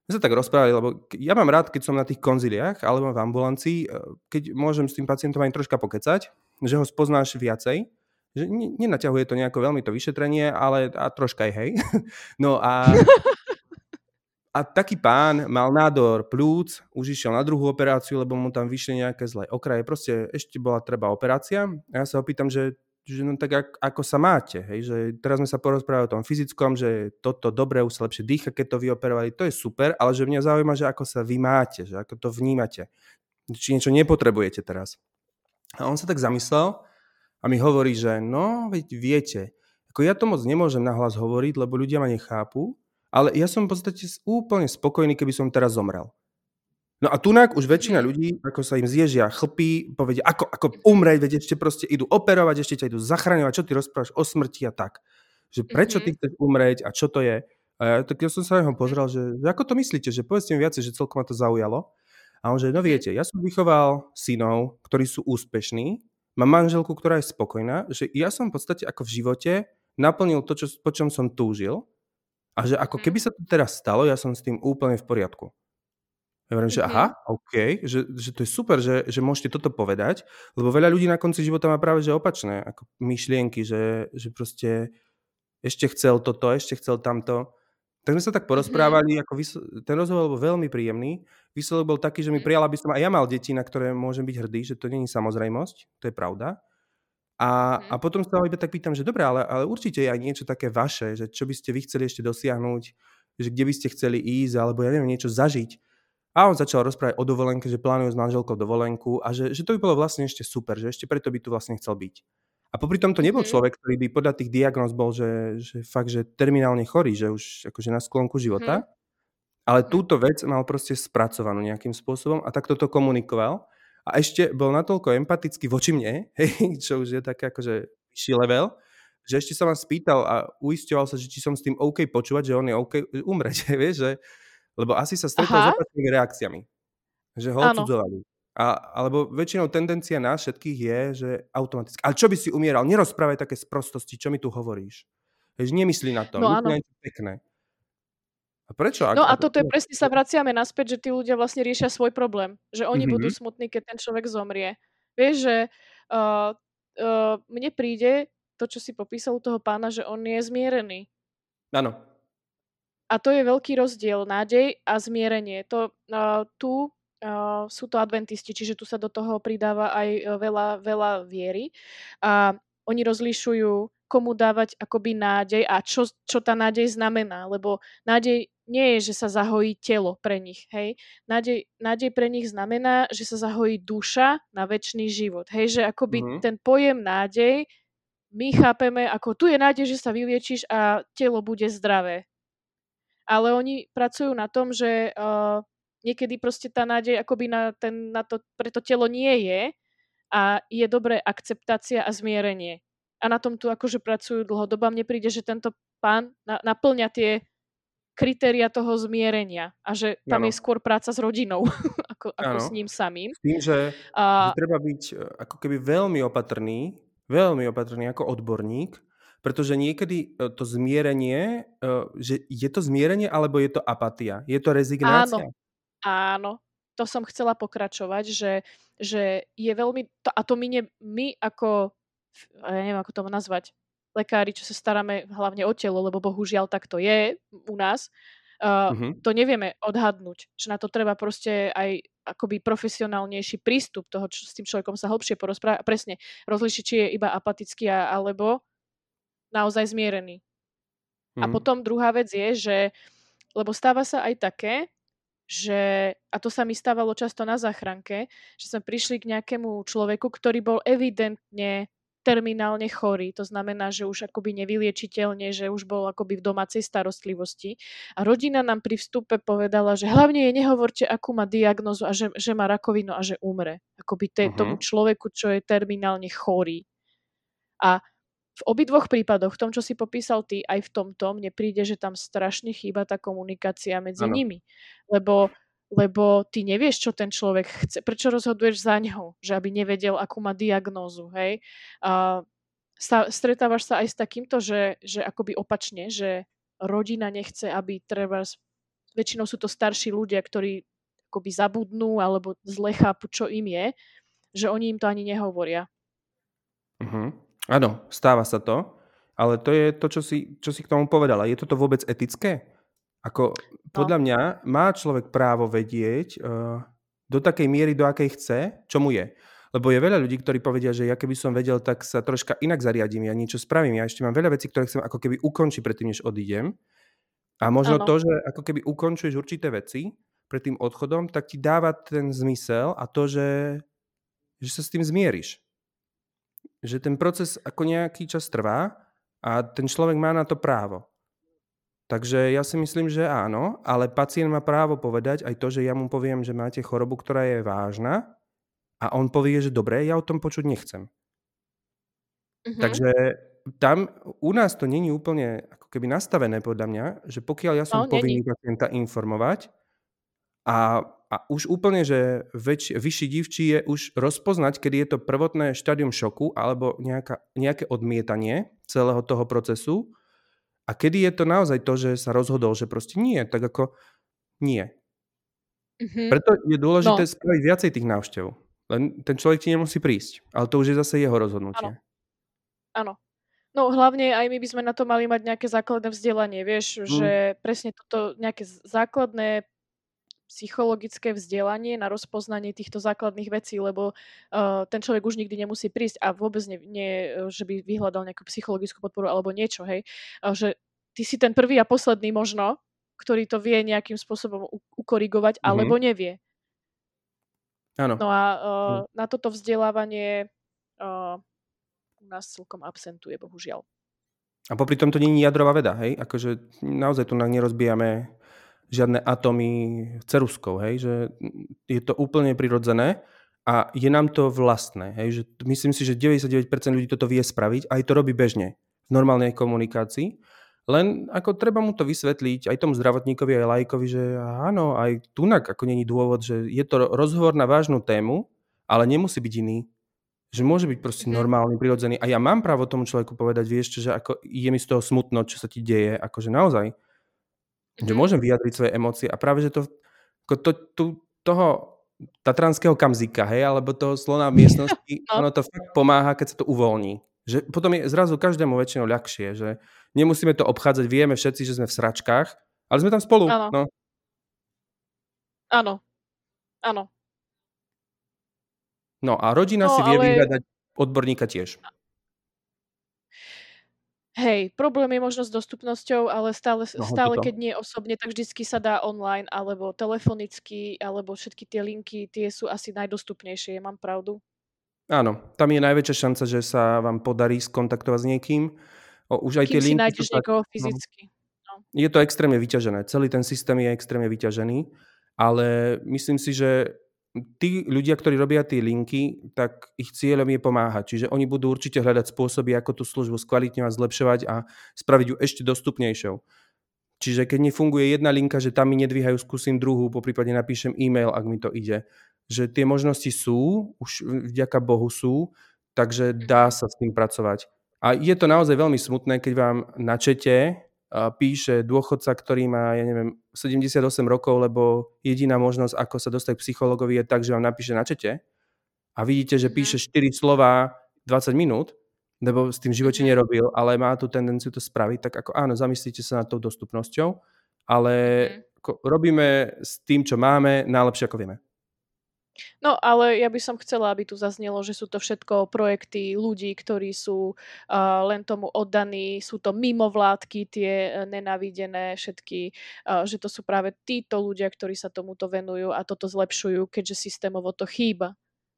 my sa tak rozprávali, lebo ja mám rád, keď som na tých konziliách alebo v ambulancii, e, keď môžem s tým pacientom aj troška pokecať, že ho spoznáš viacej, že nenaťahuje to nejako veľmi to vyšetrenie, ale a troška aj hej. [LAUGHS] No a, a taký pán mal nádor plúc, už išiel na druhú operáciu, lebo mu tam vyšli nejaké zlé okraje. Proste ešte bola treba operácia. A ja sa ho pýtam, že že no tak ako, ako sa máte, hej, že teraz sme sa porozprávali o tom fyzickom, že toto dobre, už sa lepšie dýcha, keď to vyoperovali, to je super, ale že mňa zaujíma, že ako sa vy máte, že ako to vnímate, či niečo nepotrebujete teraz. A on sa tak zamyslel a mi hovorí, že no, veď viete, ako ja to moc nemôžem nahlas hovoriť, lebo ľudia ma nechápu, ale ja som v podstate úplne spokojný, keby som teraz zomrel. No a tunak už väčšina ľudí, ako sa im zježia chlpy, povedia, ako, ako umrieť, veď ešte proste idú operovať, ešte ťa idú zachraňovať, čo ty rozprávaš o smrti a tak. Že prečo ty mhm. chceš umrieť a čo to je? A ja, tak ja som sa ho pozrel, že, že ako to myslíte, že povedzte mi viacej, že celkom ma to zaujalo. A on že, no viete, ja som vychoval synov, ktorí sú úspešní, mám manželku, ktorá je spokojná, že ja som v podstate ako v živote naplnil to, čo, po čom som túžil a že ako keby sa to teraz stalo, ja som s tým úplne v poriadku. Ja hovorím, že aha, mhm. OK, že, že to je super, že, že môžete toto povedať, lebo veľa ľudí na konci života má práve že opačné ako myšlienky, že, že proste ešte chcel toto, ešte chcel tamto. Tak sme sa tak mhm. porozprávali, ako vysl- ten rozhovor bol veľmi príjemný. Výsledok bol taký, že mi mhm. prijal, aby som aj ja mal deti, na ktoré môžem byť hrdý, že to je samozrejmosť, to je pravda. A, a potom sa iba tak pýtam, že dobre, ale, ale určite je aj niečo také vaše, že čo by ste vy chceli ešte dosiahnuť, že kde by ste chceli ísť, alebo ja neviem, niečo zažiť. A on začal rozprávať o dovolenke, že plánuje s manželkou dovolenku a že, že to by bolo vlastne ešte super, že ešte preto by tu vlastne chcel byť. A popri tom to nebol mhm. človek, ktorý by podľa tých diagnóz bol, že, že fakt, že terminálne chorý, že už akože na sklonku života. Hmm. Ale túto vec mal proste spracovanú nejakým spôsobom a takto to komunikoval. A ešte bol natoľko empatický voči mne, [LAUGHS] hej, čo už je také akože vyšší level, že ešte sa ma spýtal a uisťoval sa, že či som s tým OK počúvať, že on je OK umreť, [LAUGHS] vieš, že, lebo asi sa stretol s opačnými reakciami. Že ho odsudzovali. A, alebo väčšinou tendencia nás všetkých je, že automaticky. Ale čo by si umieral? Nerozprávaj také sprostosti, čo mi tu hovoríš. Hež, nemyslí na to. No, áno. pekné. A prečo? No a toto je presne sa vraciame naspäť, že tí ľudia vlastne riešia svoj problém. Že oni mm-hmm. budú smutní, keď ten človek zomrie. Vieš, že uh, uh, mne príde to, čo si popísal u toho pána, že on je zmierený. Áno. A to je veľký rozdiel, nádej a zmierenie. To, uh, tu uh, sú to adventisti, čiže tu sa do toho pridáva aj uh, veľa, veľa viery. A oni rozlišujú, komu dávať akoby nádej a čo, čo tá nádej znamená. Lebo nádej nie je, že sa zahojí telo pre nich. Hej? Nádej, nádej pre nich znamená, že sa zahojí duša na väčší život. Hej? Že akoby mm-hmm. ten pojem nádej my chápeme ako tu je nádej, že sa vyliečíš a telo bude zdravé ale oni pracujú na tom, že uh, niekedy proste tá nádej akoby na, ten, na to, pre to telo nie je a je dobré akceptácia a zmierenie. A na tom tu akože pracujú dlhodobo. Mne príde, že tento pán na, naplňa tie kritéria toho zmierenia a že tam ano. je skôr práca s rodinou [LAUGHS] ako, ako s ním samým. S tým, že, a... že treba byť e, ako keby veľmi opatrný, veľmi opatrný ako odborník, pretože niekedy e, to zmierenie, e, že je to zmierenie alebo je to apatia? Je to rezignácia? Áno, áno. To som chcela pokračovať, že, že je veľmi... To, a to my, ne, my ako... Ja neviem, ako to nazvať. Lekári, čo sa staráme hlavne o telo, lebo bohužiaľ tak to je u nás, uh, uh-huh. to nevieme odhadnúť. Že na to treba proste aj akoby profesionálnejší prístup toho, čo s tým človekom sa hlbšie porozprávať. Presne rozlišiť, či je iba apatický alebo naozaj zmierený. Mm. A mhm. potom druhá vec je, že, lebo stáva sa aj také, že, a to sa mi stávalo často na záchranke, že sme prišli k nejakému človeku, ktorý bol evidentne terminálne chorý, to znamená, že už akoby nevyliečiteľne, že už bol akoby v domácej starostlivosti. A rodina nám pri vstupe povedala, že hlavne jej nehovorte, akú má diagnozu a že, že má rakovinu a že umre. Akoby te, uh-huh. tomu človeku, čo je terminálne chorý. A v obidvoch prípadoch, v tom, čo si popísal ty, aj v tomto, mne príde, že tam strašne chýba tá komunikácia medzi ano. nimi. Lebo, lebo ty nevieš, čo ten človek chce. Prečo rozhoduješ za ňou? Že aby nevedel, akú má diagnózu, hej? A, Sta- stretávaš sa aj s takýmto, že, že akoby opačne, že rodina nechce, aby treba, väčšinou sú to starší ľudia, ktorí akoby zabudnú alebo zle chápu, čo im je, že oni im to ani nehovoria. Uh-huh. Áno, stáva sa to, ale to je to, čo si, čo si k tomu povedala. Je toto vôbec etické? Ako, podľa no. mňa má človek právo vedieť uh, do takej miery, do akej chce, čo mu je. Lebo je veľa ľudí, ktorí povedia, že ja keby som vedel, tak sa troška inak zariadím, ja niečo spravím. Ja ešte mám veľa vecí, ktoré chcem ako keby ukončiť predtým, než odídem. A možno ano. to, že ako keby ukončuješ určité veci pred tým odchodom, tak ti dáva ten zmysel a to, že, že sa s tým zmieriš. Že ten proces ako nejaký čas trvá a ten človek má na to právo. Takže ja si myslím, že áno, ale pacient má právo povedať aj to, že ja mu poviem, že máte chorobu, ktorá je vážna a on povie, že dobre, ja o tom počuť nechcem. Mm-hmm. Takže tam u nás to není úplne ako keby nastavené podľa mňa, že pokiaľ ja som no, povinný pacienta informovať a, a už úplne, že väč, vyšší divčí je už rozpoznať, kedy je to prvotné štádium šoku alebo nejaká, nejaké odmietanie celého toho procesu a kedy je to naozaj to, že sa rozhodol, že proste nie, tak ako nie. Mm-hmm. Preto je dôležité no. spraviť viacej tých návštev. Len ten človek ti nemusí prísť. Ale to už je zase jeho rozhodnutie. Áno. No hlavne aj my by sme na to mali mať nejaké základné vzdelanie, vieš, mm. že presne toto nejaké základné psychologické vzdelanie na rozpoznanie týchto základných vecí, lebo uh, ten človek už nikdy nemusí prísť a vôbec nie, nie že by vyhľadal nejakú psychologickú podporu alebo niečo, hej. Uh, že ty si ten prvý a posledný možno, ktorý to vie nejakým spôsobom u- ukorigovať, mm-hmm. alebo nevie. Áno. No a uh, na toto vzdelávanie uh, u nás celkom absentuje, bohužiaľ. A popri tom to nie je jadrová veda, hej? Akože naozaj tu nerozbijame žiadne atomy ceruskou, hej, že je to úplne prirodzené a je nám to vlastné, hej, že myslím si, že 99% ľudí toto vie spraviť a aj to robí bežne v normálnej komunikácii, len ako treba mu to vysvetliť aj tomu zdravotníkovi, aj lajkovi, že áno, aj tunak ako není dôvod, že je to rozhovor na vážnu tému, ale nemusí byť iný. Že môže byť proste mm. normálny, prirodzený. A ja mám právo tomu človeku povedať, vieš že ako je mi z toho smutno, čo sa ti deje, akože naozaj že mhm. môžem vyjadriť svoje emócie a práve, že to, to, to toho tatranského kamzika, hej, alebo toho slona v [LAUGHS] miestnosti, no. ono to fakt pomáha, keď sa to uvoľní. Že potom je zrazu každému väčšinou ľahšie, že nemusíme to obchádzať, vieme všetci, že sme v sračkách, ale sme tam spolu. Áno. No. Áno. Áno. No a rodina no, si vie ale... vyhľadať odborníka tiež. Hej, problém je možno s dostupnosťou, ale stále, no, stále keď nie osobne, tak vždycky sa dá online, alebo telefonicky, alebo všetky tie linky, tie sú asi najdostupnejšie, mám pravdu? Áno, tam je najväčšia šanca, že sa vám podarí skontaktovať s niekým. O, už aj Kým tie linky si nájdeš niekoho no. fyzicky. No. Je to extrémne vyťažené. Celý ten systém je extrémne vyťažený, ale myslím si, že tí ľudia, ktorí robia tie linky, tak ich cieľom je pomáhať. Čiže oni budú určite hľadať spôsoby, ako tú službu skvalitňovať, zlepšovať a spraviť ju ešte dostupnejšou. Čiže keď nefunguje jedna linka, že tam mi nedvíhajú, skúsim druhú, po prípade napíšem e-mail, ak mi to ide. Že tie možnosti sú, už vďaka Bohu sú, takže dá sa s tým pracovať. A je to naozaj veľmi smutné, keď vám na čete píše dôchodca, ktorý má, ja neviem, 78 rokov, lebo jediná možnosť, ako sa dostať k psychologovi je tak, že vám napíše na čete a vidíte, že mhm. píše 4 slova 20 minút, lebo s tým živote mhm. nerobil, ale má tú tendenciu to spraviť, tak ako áno, zamyslíte sa nad tou dostupnosťou, ale mhm. robíme s tým, čo máme, najlepšie ako vieme. No, ale ja by som chcela, aby tu zaznelo, že sú to všetko projekty ľudí, ktorí sú uh, len tomu oddaní, sú to mimovládky, tie uh, nenávidené všetky, uh, že to sú práve títo ľudia, ktorí sa tomuto venujú a toto zlepšujú, keďže systémovo to chýba.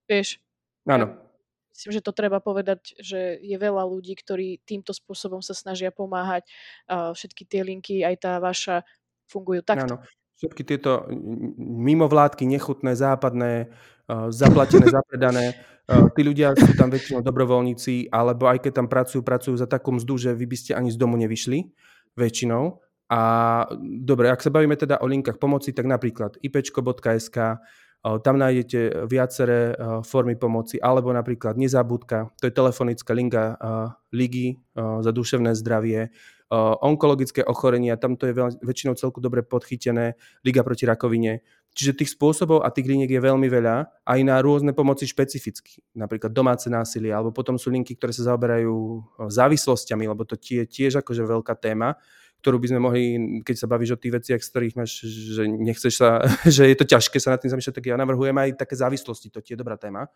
Vieš? Áno. Myslím, že to treba povedať, že je veľa ľudí, ktorí týmto spôsobom sa snažia pomáhať. Uh, všetky tie linky, aj tá vaša, fungujú takto. Áno. Všetky tieto mimovládky, nechutné, západné, zaplatené, [LAUGHS] zapredané, tí ľudia sú tam väčšinou dobrovoľníci, alebo aj keď tam pracujú, pracujú za takú mzdu, že vy by ste ani z domu nevyšli, väčšinou. A dobre, ak sa bavíme teda o linkách pomoci, tak napríklad ipečko.sk, Tam nájdete viaceré formy pomoci, alebo napríklad nezabudka, to je telefonická linka Ligy za duševné zdravie, onkologické ochorenia, tam to je väčšinou celku dobre podchytené, Liga proti rakovine. Čiže tých spôsobov a tých liniek je veľmi veľa, aj na rôzne pomoci špecificky, napríklad domáce násilie, alebo potom sú linky, ktoré sa zaoberajú závislostiami, lebo to je tiež akože veľká téma ktorú by sme mohli, keď sa bavíš o tých veciach, z ktorých máš, že nechceš sa, [LAUGHS] že je to ťažké sa nad tým zamýšľať, tak ja navrhujem aj také závislosti, to je dobrá téma.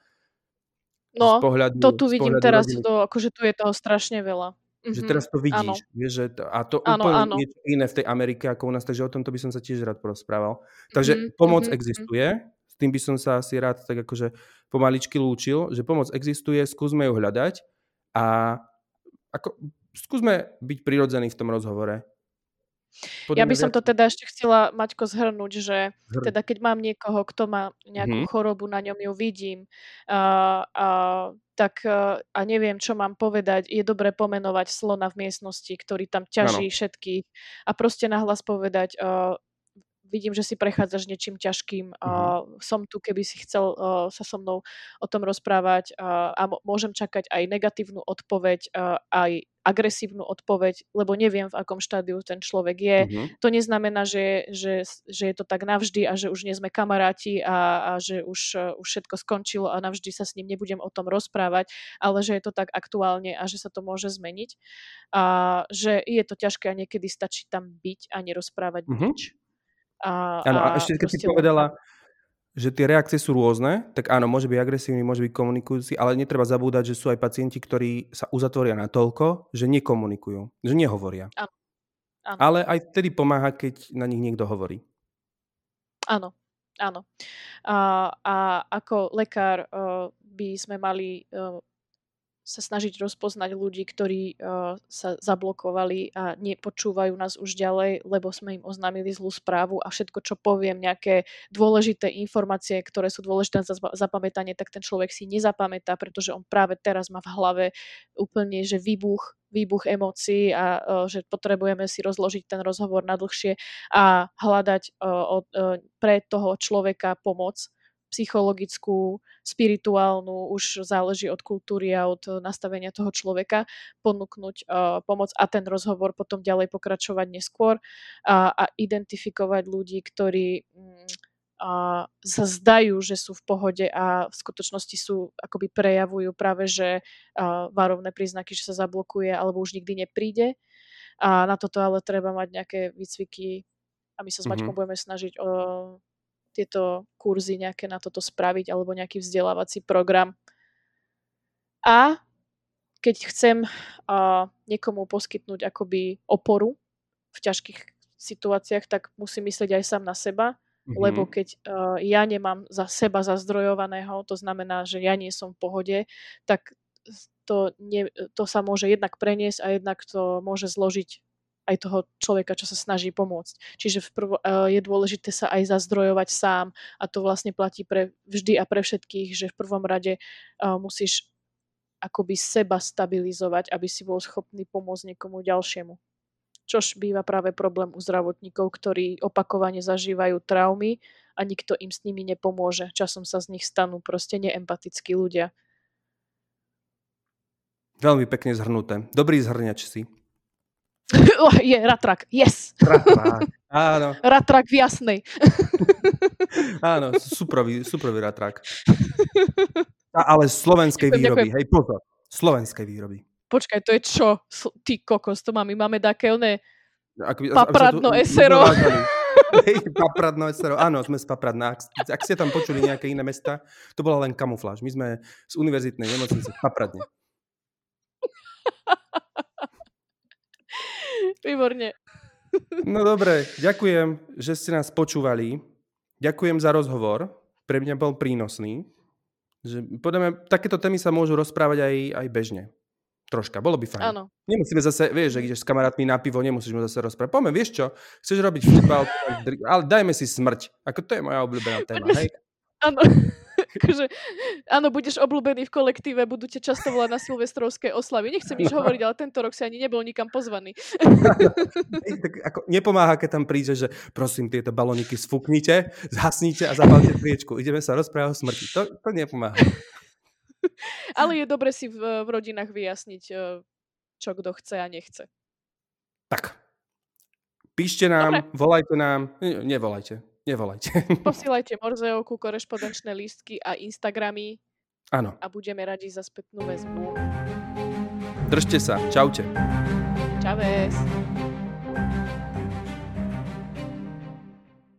No, pohľadu, to tu vidím teraz, to, akože tu je toho strašne veľa. Že mm-hmm. teraz to vidíš, vieš, že to, a to ano, úplne ano. niečo iné v tej Amerike ako u nás, takže o tomto by som sa tiež rád porozprával. Takže mm-hmm. pomoc mm-hmm. existuje, s tým by som sa asi rád tak akože pomaličky lúčil, že pomoc existuje, skúsme ju hľadať a ako, skúsme byť prirodzení v tom rozhovore. Podľa ja by som to teda ešte chcela, Maťko, zhrnúť, že Zhrn. teda keď mám niekoho, kto má nejakú mm-hmm. chorobu, na ňom ju vidím, uh, uh, tak uh, a neviem, čo mám povedať, je dobre pomenovať slona v miestnosti, ktorý tam ťaží ano. všetkých a proste nahlas povedať, uh, vidím, že si prechádzaš niečím ťažkým. Uh, som tu, keby si chcel uh, sa so mnou o tom rozprávať uh, a môžem čakať aj negatívnu odpoveď, uh, aj agresívnu odpoveď, lebo neviem, v akom štádiu ten človek je. Mm-hmm. To neznamená, že, že, že je to tak navždy a že už nie sme kamaráti a, a že už, už všetko skončilo a navždy sa s ním nebudem o tom rozprávať, ale že je to tak aktuálne a že sa to môže zmeniť. A že je to ťažké a niekedy stačí tam byť a nerozprávať mm-hmm. nič. A, ano, a, a ešte keď si povedala, že tie reakcie sú rôzne, tak áno, môže byť agresívny, môže byť komunikujúci, ale netreba zabúdať, že sú aj pacienti, ktorí sa uzatvoria na toľko, že nekomunikujú, že nehovoria. Áno. áno. Ale aj vtedy pomáha, keď na nich niekto hovorí. Áno, áno. A, a ako lekár uh, by sme mali uh, sa snažiť rozpoznať ľudí, ktorí uh, sa zablokovali a nepočúvajú nás už ďalej, lebo sme im oznámili zlú správu a všetko, čo poviem, nejaké dôležité informácie, ktoré sú dôležité za zapamätanie, tak ten človek si nezapamätá, pretože on práve teraz má v hlave úplne, že výbuch, výbuch emócií a uh, že potrebujeme si rozložiť ten rozhovor na dlhšie a hľadať uh, od, pre toho človeka pomoc psychologickú, spirituálnu, už záleží od kultúry a od nastavenia toho človeka, ponúknuť uh, pomoc a ten rozhovor potom ďalej pokračovať neskôr a, a identifikovať ľudí, ktorí mm, a sa zdajú, že sú v pohode a v skutočnosti sú, akoby prejavujú práve, že a, varovné príznaky, že sa zablokuje alebo už nikdy nepríde. A na toto ale treba mať nejaké výcviky a my sa s Maťkom mm-hmm. budeme snažiť o tieto kurzy nejaké na toto spraviť alebo nejaký vzdelávací program. A keď chcem uh, niekomu poskytnúť akoby oporu v ťažkých situáciách, tak musím myslieť aj sám na seba, mm-hmm. lebo keď uh, ja nemám za seba zazdrojovaného, to znamená, že ja nie som v pohode, tak to, nie, to sa môže jednak preniesť a jednak to môže zložiť aj toho človeka, čo sa snaží pomôcť. Čiže v prvo, je dôležité sa aj zazdrojovať sám a to vlastne platí pre vždy a pre všetkých, že v prvom rade musíš akoby seba stabilizovať, aby si bol schopný pomôcť niekomu ďalšiemu. Čož býva práve problém u zdravotníkov, ktorí opakovane zažívajú traumy a nikto im s nimi nepomôže. Časom sa z nich stanú proste neempatickí ľudia. Veľmi pekne zhrnuté. Dobrý zhrňač si. [LAUGHS] Oh, je ratrak, yes. Ratrak, [LAUGHS] áno. Ratrak v jasnej. [LAUGHS] áno, suprový, suprový ratrak. A, ale slovenskej ďakujem, výroby, ďakujem. hej, pozor. Slovenskej výroby. Počkaj, to je čo? Ty kokos, to máme, máme také oné ak, papradno ak esero. Hej, papradno esero. Áno, sme z Papradna. Ak, ak ste tam počuli nejaké iné mesta, to bola len kamufláž. My sme z univerzitnej nemocnice v Papradne. Výborne. No dobre, ďakujem, že ste nás počúvali. Ďakujem za rozhovor. Pre mňa bol prínosný. Že, poďme, takéto témy sa môžu rozprávať aj, aj bežne. Troška, bolo by fajn. Áno. Nemusíme zase, vieš, že ideš s kamarátmi na pivo, nemusíš mu zase rozprávať. Poďme, vieš čo, chceš robiť futbal, ale dajme si smrť. Ako to je moja obľúbená téma, hej? Áno. Akože, áno, budeš obľúbený v kolektíve, budú ťa často volať na silvestrovské oslavy. Nechcem nič hovoriť, ale tento rok si ani nebol nikam pozvaný. [LAUGHS] tak ako nepomáha, keď tam príde, že prosím, tieto baloniky sfúknite, zhasnite a zapálte sviečku. Ideme sa rozprávať o smrti. To, to nepomáha. [LAUGHS] ale je dobre si v, v rodinách vyjasniť, eh, čo kto chce a nechce. Tak. Píšte nám, Dobre. volajte nám. Nevolajte. Nevolajte. Posielajte Morzeovku, korešpondenčné lístky a Instagramy. Áno. A budeme radi za spätnú väzbu. Držte sa. Čaute. Čaves.